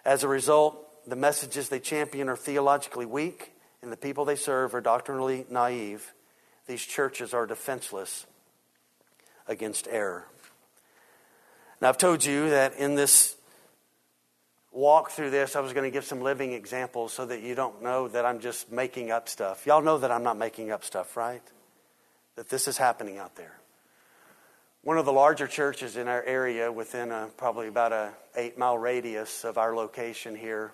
As a result, the messages they champion are theologically weak and the people they serve are doctrinally naive, these churches are defenseless against error. Now, I've told you that in this walk through this, I was going to give some living examples so that you don't know that I'm just making up stuff. Y'all know that I'm not making up stuff, right? That this is happening out there. One of the larger churches in our area, within a, probably about a eight mile radius of our location here,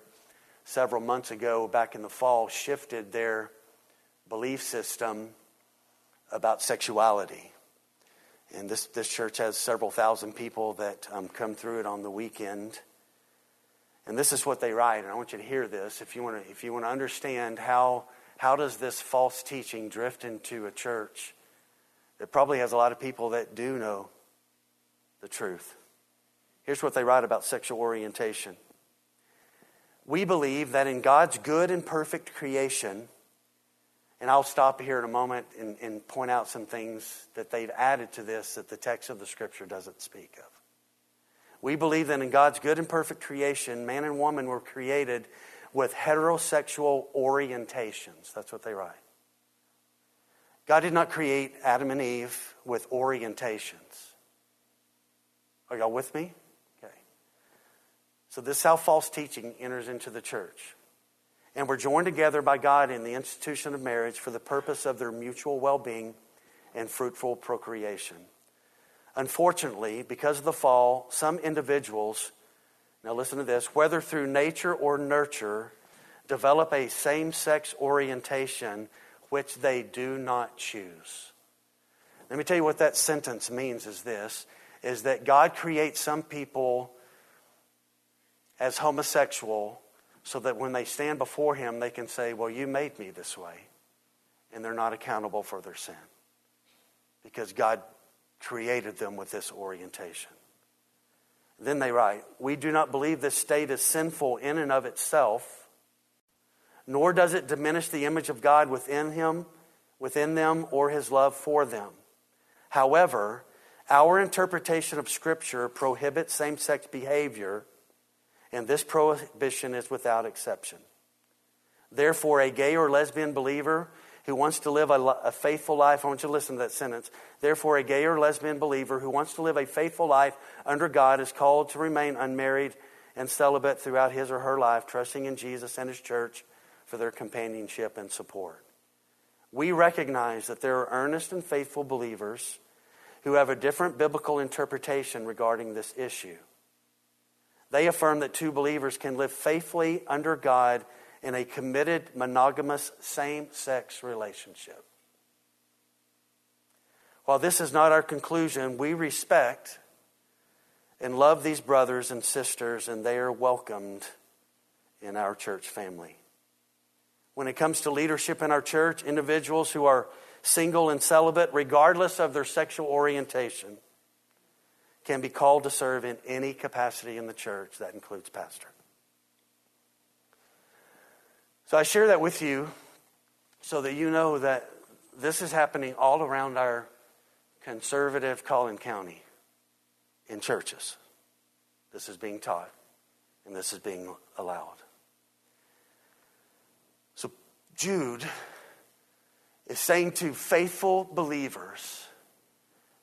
several months ago, back in the fall, shifted their belief system about sexuality. And this, this church has several thousand people that um, come through it on the weekend. And this is what they write, and I want you to hear this if you want to, if you want to understand how, how does this false teaching drift into a church that probably has a lot of people that do know the truth. Here's what they write about sexual orientation. We believe that in God's good and perfect creation, and I'll stop here in a moment and, and, point out some things that they've added to this that the text of the scripture doesn't speak of. We believe that in God's good and perfect creation, man and woman were created with heterosexual orientations. That's what they write. God did not create Adam and Eve with orientations. Are y'all with me? So, this is how false teaching enters into the church and we're joined together by God in the institution of marriage for the purpose of their mutual well being and fruitful procreation. Unfortunately, because of the fall, some individuals, now listen to this, whether through nature or nurture, develop a same sex orientation which they do not choose. Let me tell you what that sentence means is this is that God creates some people as homosexual so that when they stand before Him, they can say, Well, you made me this way. And they're not accountable for their sin because God created them with this orientation. Then they write, We do not believe this state is sinful in and of itself, nor does it diminish the image of God within him, within them, or his love for them. However, our interpretation of Scripture prohibits same sex behavior and this prohibition is without exception. Therefore, a gay or lesbian believer who wants to live a, a, faithful life, I want you to listen to that sentence. Therefore, a gay or lesbian believer who wants to live a faithful life under God is called to remain unmarried and celibate throughout his or her life, trusting in Jesus and his church for their companionship and support. We recognize that there are earnest and faithful believers who have a different biblical interpretation regarding this issue. They affirm that two believers can live faithfully under God in a committed, monogamous, same sex relationship. While this is not our conclusion, we respect and love these brothers and sisters, and they are welcomed in our church family. When it comes to leadership in our church, individuals who are single and celibate, regardless of their sexual orientation, can be called to serve in any capacity in the church. That includes pastor. So I share that with you so that you know that this is happening all around our conservative Collin County in churches. This is being taught and this is being allowed. So Jude is saying to faithful believers,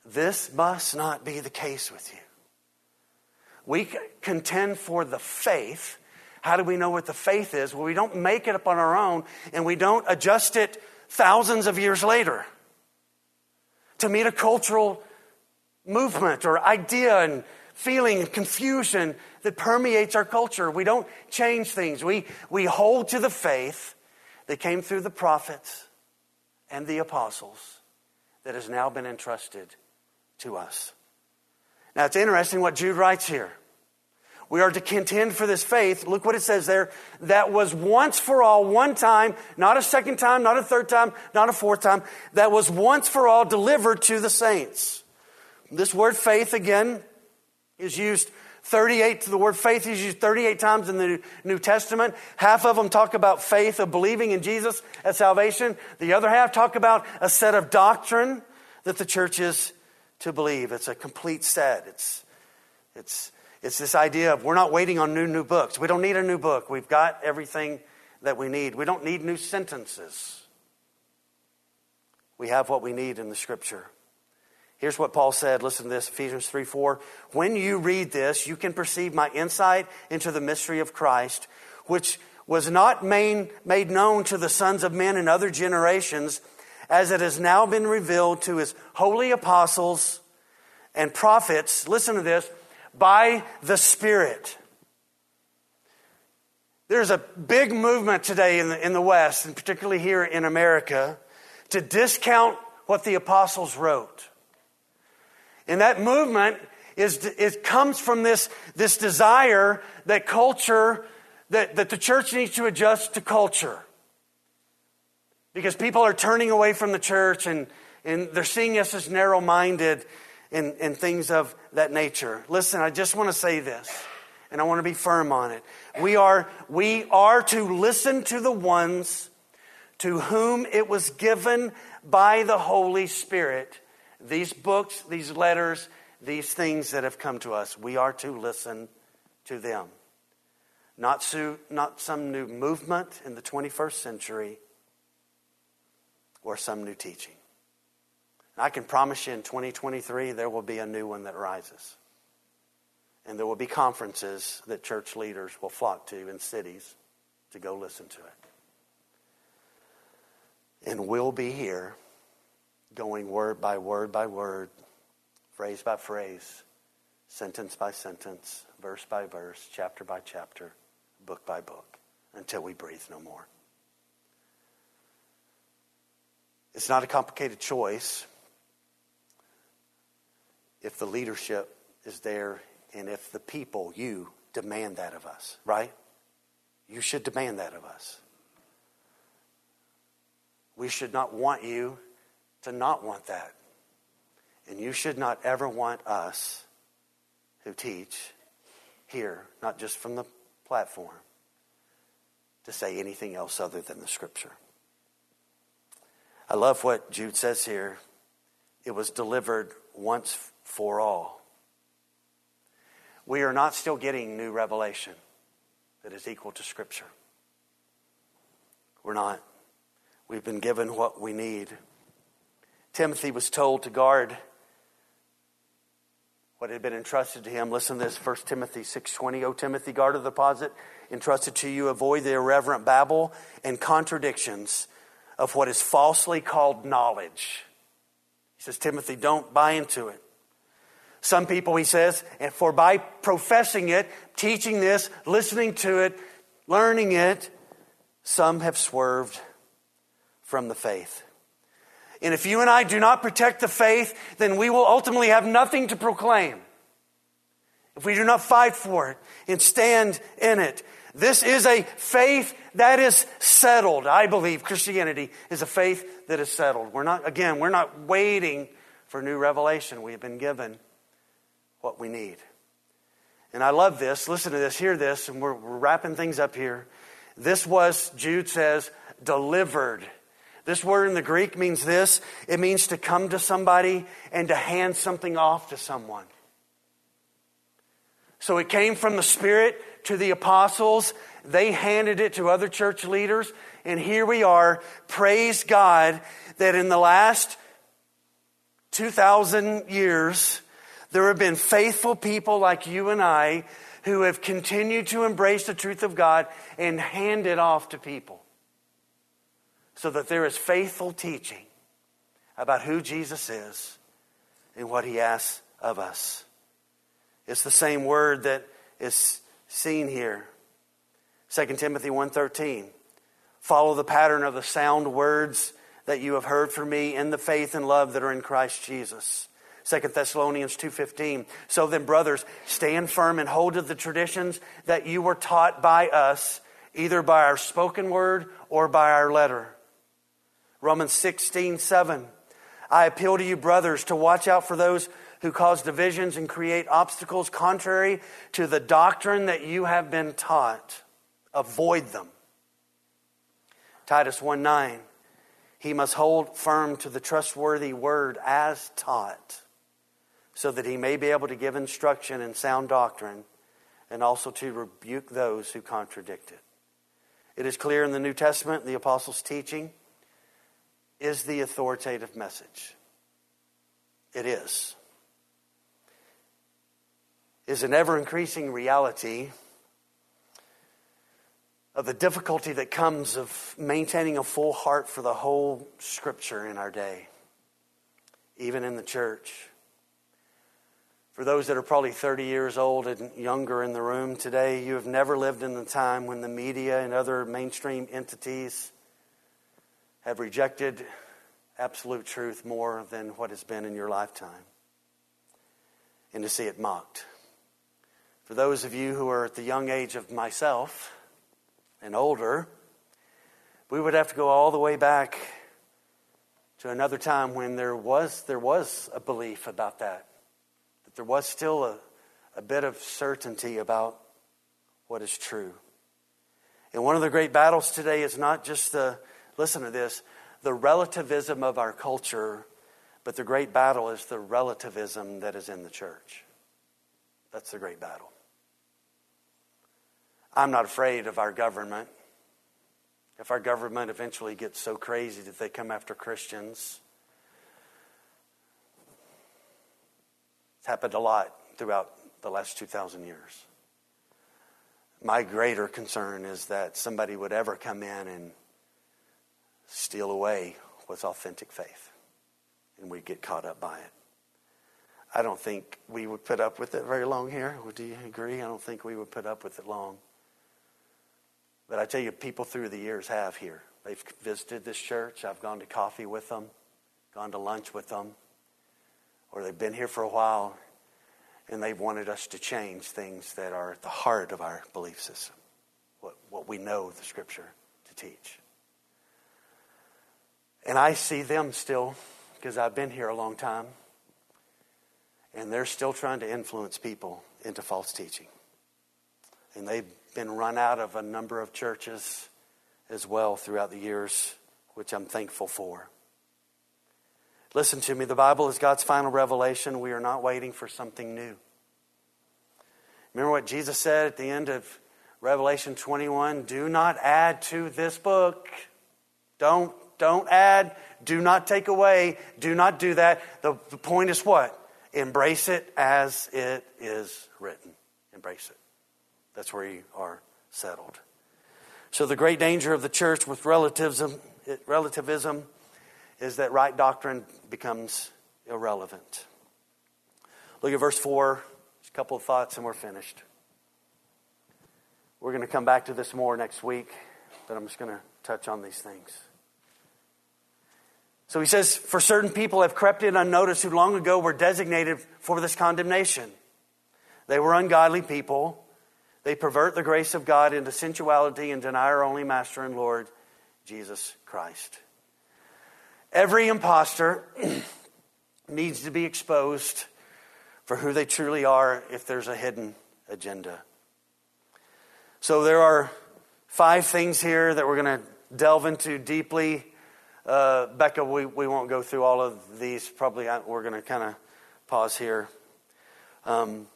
this must not be the case with you. We contend for the faith. How do we know what the faith is? Well, we don't make it up on our own and we don't adjust it thousands of years later to meet a cultural movement or idea and feeling and confusion that permeates our culture. We don't change things. We, we hold to the faith that came through the prophets and the apostles that has now been entrusted to us. Now, it's interesting what Jude writes here. We are to contend for this faith. Look what it says there. That was once for all, one time, not a second time, not a third time, not a fourth time. That was once for all delivered to the saints. This word faith, again, is used 38, the word faith is used 38 times in the New Testament. Half of them talk about faith of believing in Jesus as salvation. The other half talk about a set of doctrine that the church is to believe. It's a complete set. It's, it's, it's this idea of we're not waiting on new, new books. We don't need a new book. We've got everything that we need. We don't need new sentences. We have what we need in the scripture. Here's what Paul said. Listen to this Ephesians 3 4. When you read this, you can perceive my insight into the mystery of Christ, which was not made, made known to the sons of men in other generations as it has now been revealed to his holy apostles and prophets, listen to this, by the Spirit. There's a big movement today in the, in the West, and particularly here in America, to discount what the apostles wrote. And that movement is, it comes from this, this desire that culture, that, that the church needs to adjust to culture. Because people are turning away from the church and, and they're seeing us as narrow minded and, and things of that nature. Listen, I just want to say this, and I want to be firm on it. We are, we are to listen to the ones to whom it was given by the Holy Spirit. These books, these letters, these things that have come to us, we are to listen to them. Not, so, not some new movement in the 21st century or some new teaching. And I can promise you in 2023 there will be a new one that rises. And there will be conferences that church leaders will flock to in cities to go listen to it. And we'll be here going word by word by word, phrase by phrase, sentence by sentence, verse by verse, chapter by chapter, book by book, until we breathe no more. It's not a complicated choice if the leadership is there and if the people, you, demand that of us, right? You should demand that of us. We should not want you to not want that. And you should not ever want us who teach here, not just from the platform, to say anything else other than the scripture. I love what Jude says here. It was delivered once for all. We are not still getting new revelation that is equal to Scripture. We're not. We've been given what we need. Timothy was told to guard what had been entrusted to him. Listen to this, 1 Timothy 6.20. O Timothy, guard the deposit entrusted to you. Avoid the irreverent babble and contradictions of what is falsely called knowledge. He says, Timothy, don't buy into it. Some people, he says, and for by professing it, teaching this, listening to it, learning it, some have swerved from the faith. And if you and I do not protect the faith, then we will ultimately have nothing to proclaim. If we do not fight for it and stand in it, this is a faith that is settled. I believe Christianity is a faith that is settled. We're not, again, we're not waiting for new revelation. We have been given what we need. And I love this. Listen to this. Hear this. And we're, we're wrapping things up here. This was, Jude says, delivered. This word in the Greek means this it means to come to somebody and to hand something off to someone. So it came from the Spirit to the apostles. They handed it to other church leaders. And here we are. Praise God that in the last 2,000 years, there have been faithful people like you and I who have continued to embrace the truth of God and hand it off to people. So that there is faithful teaching about who Jesus is and what he asks of us. It's the same word that is seen here. 2 Timothy 1:13. Follow the pattern of the sound words that you have heard from me in the faith and love that are in Christ Jesus. 2 Thessalonians 2:15. So then brothers, stand firm and hold to the traditions that you were taught by us, either by our spoken word or by our letter. Romans 16:7. I appeal to you brothers to watch out for those who cause divisions and create obstacles contrary to the doctrine that you have been taught. Avoid them. Titus 1 9. He must hold firm to the trustworthy word as taught, so that he may be able to give instruction in sound doctrine and also to rebuke those who contradict it. It is clear in the New Testament, the apostles' teaching is the authoritative message. It is is an ever increasing reality of the difficulty that comes of maintaining a full heart for the whole scripture in our day, even in the church. For those that are probably 30 years old and younger in the room today, you have never lived in the time when the media and other mainstream entities have rejected absolute truth more than what has been in your lifetime and to see it mocked. For those of you who are at the young age of myself and older, we would have to go all the way back to another time when there was, there was a belief about that, that there was still a, a bit of certainty about what is true. And one of the great battles today is not just the, listen to this, the relativism of our culture, but the great battle is the relativism that is in the church. That's the great battle. I'm not afraid of our government. If our government eventually gets so crazy that they come after Christians, it's happened a lot throughout the last 2,000 years. My greater concern is that somebody would ever come in and steal away what's authentic faith, and we'd get caught up by it. I don't think we would put up with it very long here. Do you agree? I don't think we would put up with it long. But I tell you, people through the years have here. They've visited this church. I've gone to coffee with them, gone to lunch with them, or they've been here for a while, and they've wanted us to change things that are at the heart of our belief system, what, what we know the Scripture to teach. And I see them still, because I've been here a long time, and they're still trying to influence people into false teaching. And they've been run out of a number of churches as well throughout the years, which I'm thankful for. Listen to me, the Bible is God's final revelation. We are not waiting for something new. Remember what Jesus said at the end of Revelation 21 do not add to this book. Don't don't add, do not take away, do not do that. The, the point is what? Embrace it as it is written. Embrace it. That's where you are settled. So, the great danger of the church with relativism, relativism is that right doctrine becomes irrelevant. Look at verse 4. Just a couple of thoughts, and we're finished. We're going to come back to this more next week, but I'm just going to touch on these things. So he says, For certain people have crept in unnoticed who long ago were designated for this condemnation. They were ungodly people they pervert the grace of God into sensuality and deny our only Master and Lord, Jesus Christ. Every impostor [CLEARS THROAT] needs to be exposed for who they truly are if there's a hidden agenda. So there are five things here that we're going to delve into deeply. Uh, Becca, we, we won't go through all of these. Probably uh, we're going to kind of pause here. Um,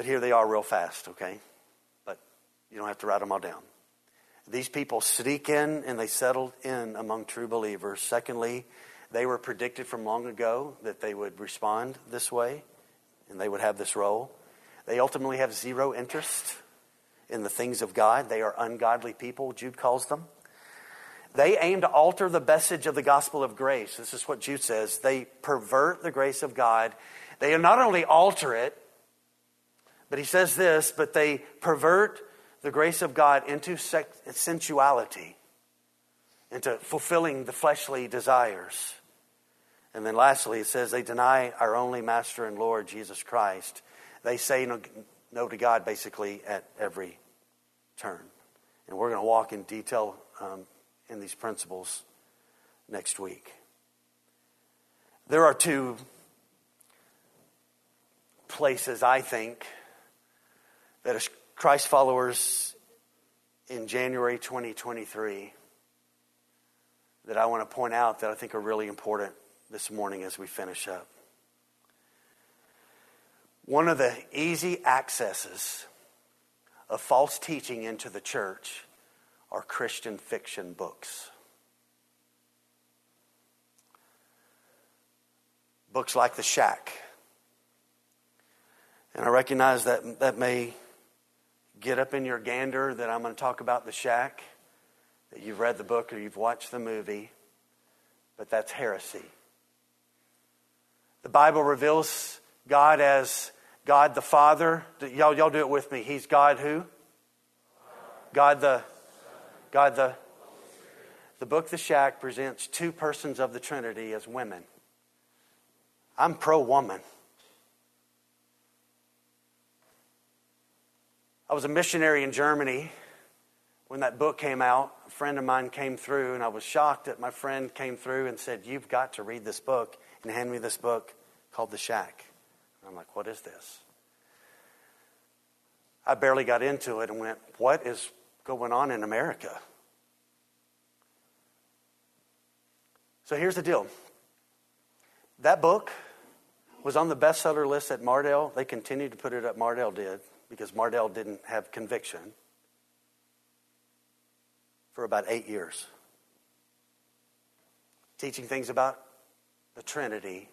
but here they are real fast, okay? But you don't have to write them all down. These people sneak in and they settled in among true believers. Secondly, they were predicted from long ago that they would respond this way and they would have this role. They ultimately have zero interest in the things of God. They are ungodly people, Jude calls them. They aim to alter the message of the gospel of grace. This is what Jude says. They pervert the grace of God. They not only alter it, but he says this, but they pervert the grace of God into sensuality, into fulfilling the fleshly desires. And then lastly, it says they deny our only Master and Lord, Jesus Christ. They say no, no to God basically at every turn. And we're going to walk in detail um, in these principles next week. There are two places, I think, that as Christ followers in January 2023 that I want to point out that I think are really important this morning as we finish up. One of the easy accesses of false teaching into the church are Christian fiction books. Books like The Shack. And I recognize that that may get up in your gander that I'm going to talk about the shack, that you've read the book or you've watched the movie, but that's heresy. The Bible reveals God as God the Father. Y'all, y'all do it with me. He's God who? God the God the the book The Shack presents two persons of the Trinity as women. I'm pro woman. I was a missionary in Germany when that book came out. A friend of mine came through, and I was shocked that my friend came through and said, You've got to read this book, and hand me this book called The Shack. And I'm like, What is this? I barely got into it and went, What is going on in America? So here's the deal that book was on the bestseller list at Mardel. They continued to put it up, Mardel did, because Mardell didn't have conviction for about eight years. Teaching things about the Trinity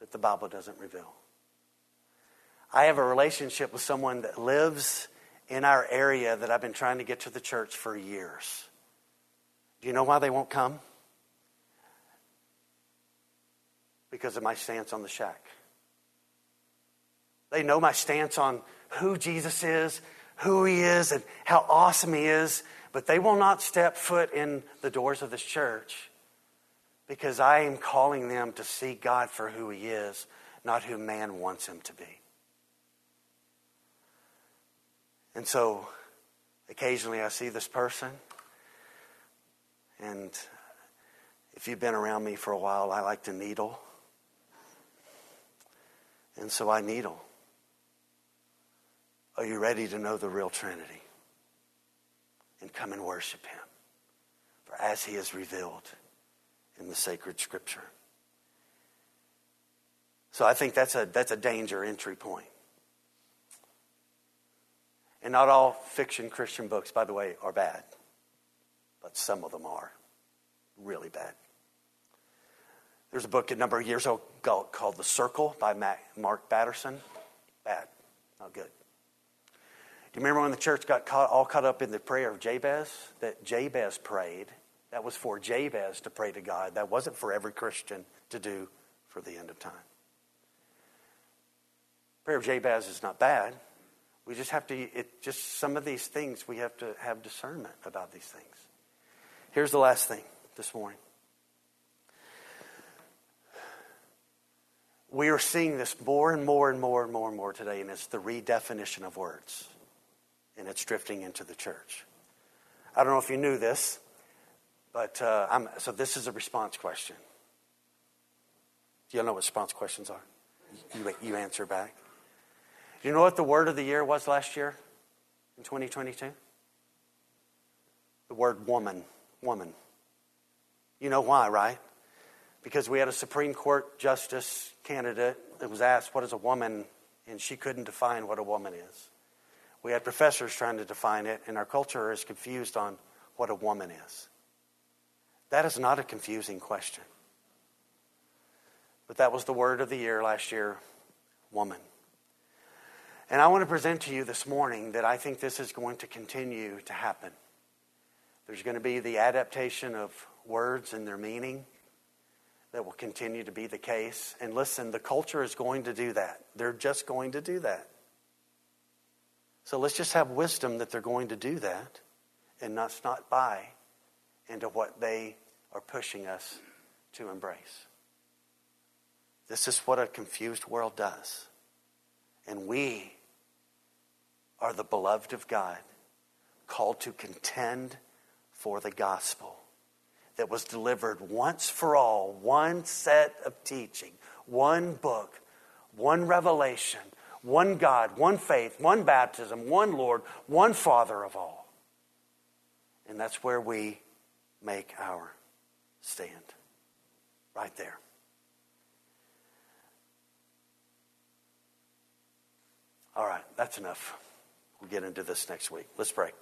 that the Bible doesn't reveal. I have a relationship with someone that lives in our area that I've been trying to get to the church for years. Do you know why they won't come? because of my stance on the shack. They know my stance on who Jesus is, who he is, and how awesome he is, but they will not step foot in the doors of this church because I am calling them to see God for who he is, not who man wants him to be. And so occasionally I see this person, and if you've been around me for a while, I like to needle. And so I needle. Are you ready to know the real Trinity? And come and worship Him. For as He is revealed in the sacred Scripture. So I think that's a, that's a danger entry point. And not all fiction Christian books, by the way, are bad, but some of them are really bad. There's a book a number of years ago called The Circle by Mark Batterson. Bad, not good. Do you remember when the church got caught, all caught up in the prayer of Jabez? That Jabez prayed. That was for Jabez to pray to God. That wasn't for every Christian to do for the end of time. Prayer of Jabez is not bad. We just have to, it just some of these things, we have to have discernment about these things. Here's the last thing this morning. we are seeing this more and more and more and more and more today, and it's the redefinition of words. And it's drifting into the church. I don't know if you knew this, but uh, so this is a response question. Do you know what response questions are? You, you answer back. Do you know what the word of the year was last year in 2022? The word woman. Woman. You know why, right? because we had a Supreme Court justice candidate that was asked, What is a woman? and she couldn't define what a woman is. We had professors trying to define it, and our culture is confused on what a woman is. That is not a confusing question. But that was the word of the year last year woman. And I want to present to you this morning that I think this is going to continue to happen. There's going to be the adaptation of words and their meaning that will continue to be the case. And listen, the culture is going to do that. They're just going to do that. So let's just have wisdom that they're going to do that and not, not buy into what they are pushing us to embrace. This is what a confused world does. And we are the beloved of God, called to contend for the gospel that was delivered once for all, one set of teaching, one book, one revelation, one God, one faith, one baptism, one Lord, one Father of all. And that's where we make our stand. Right there. All right, that's enough. We'll get into this next week. Let's pray.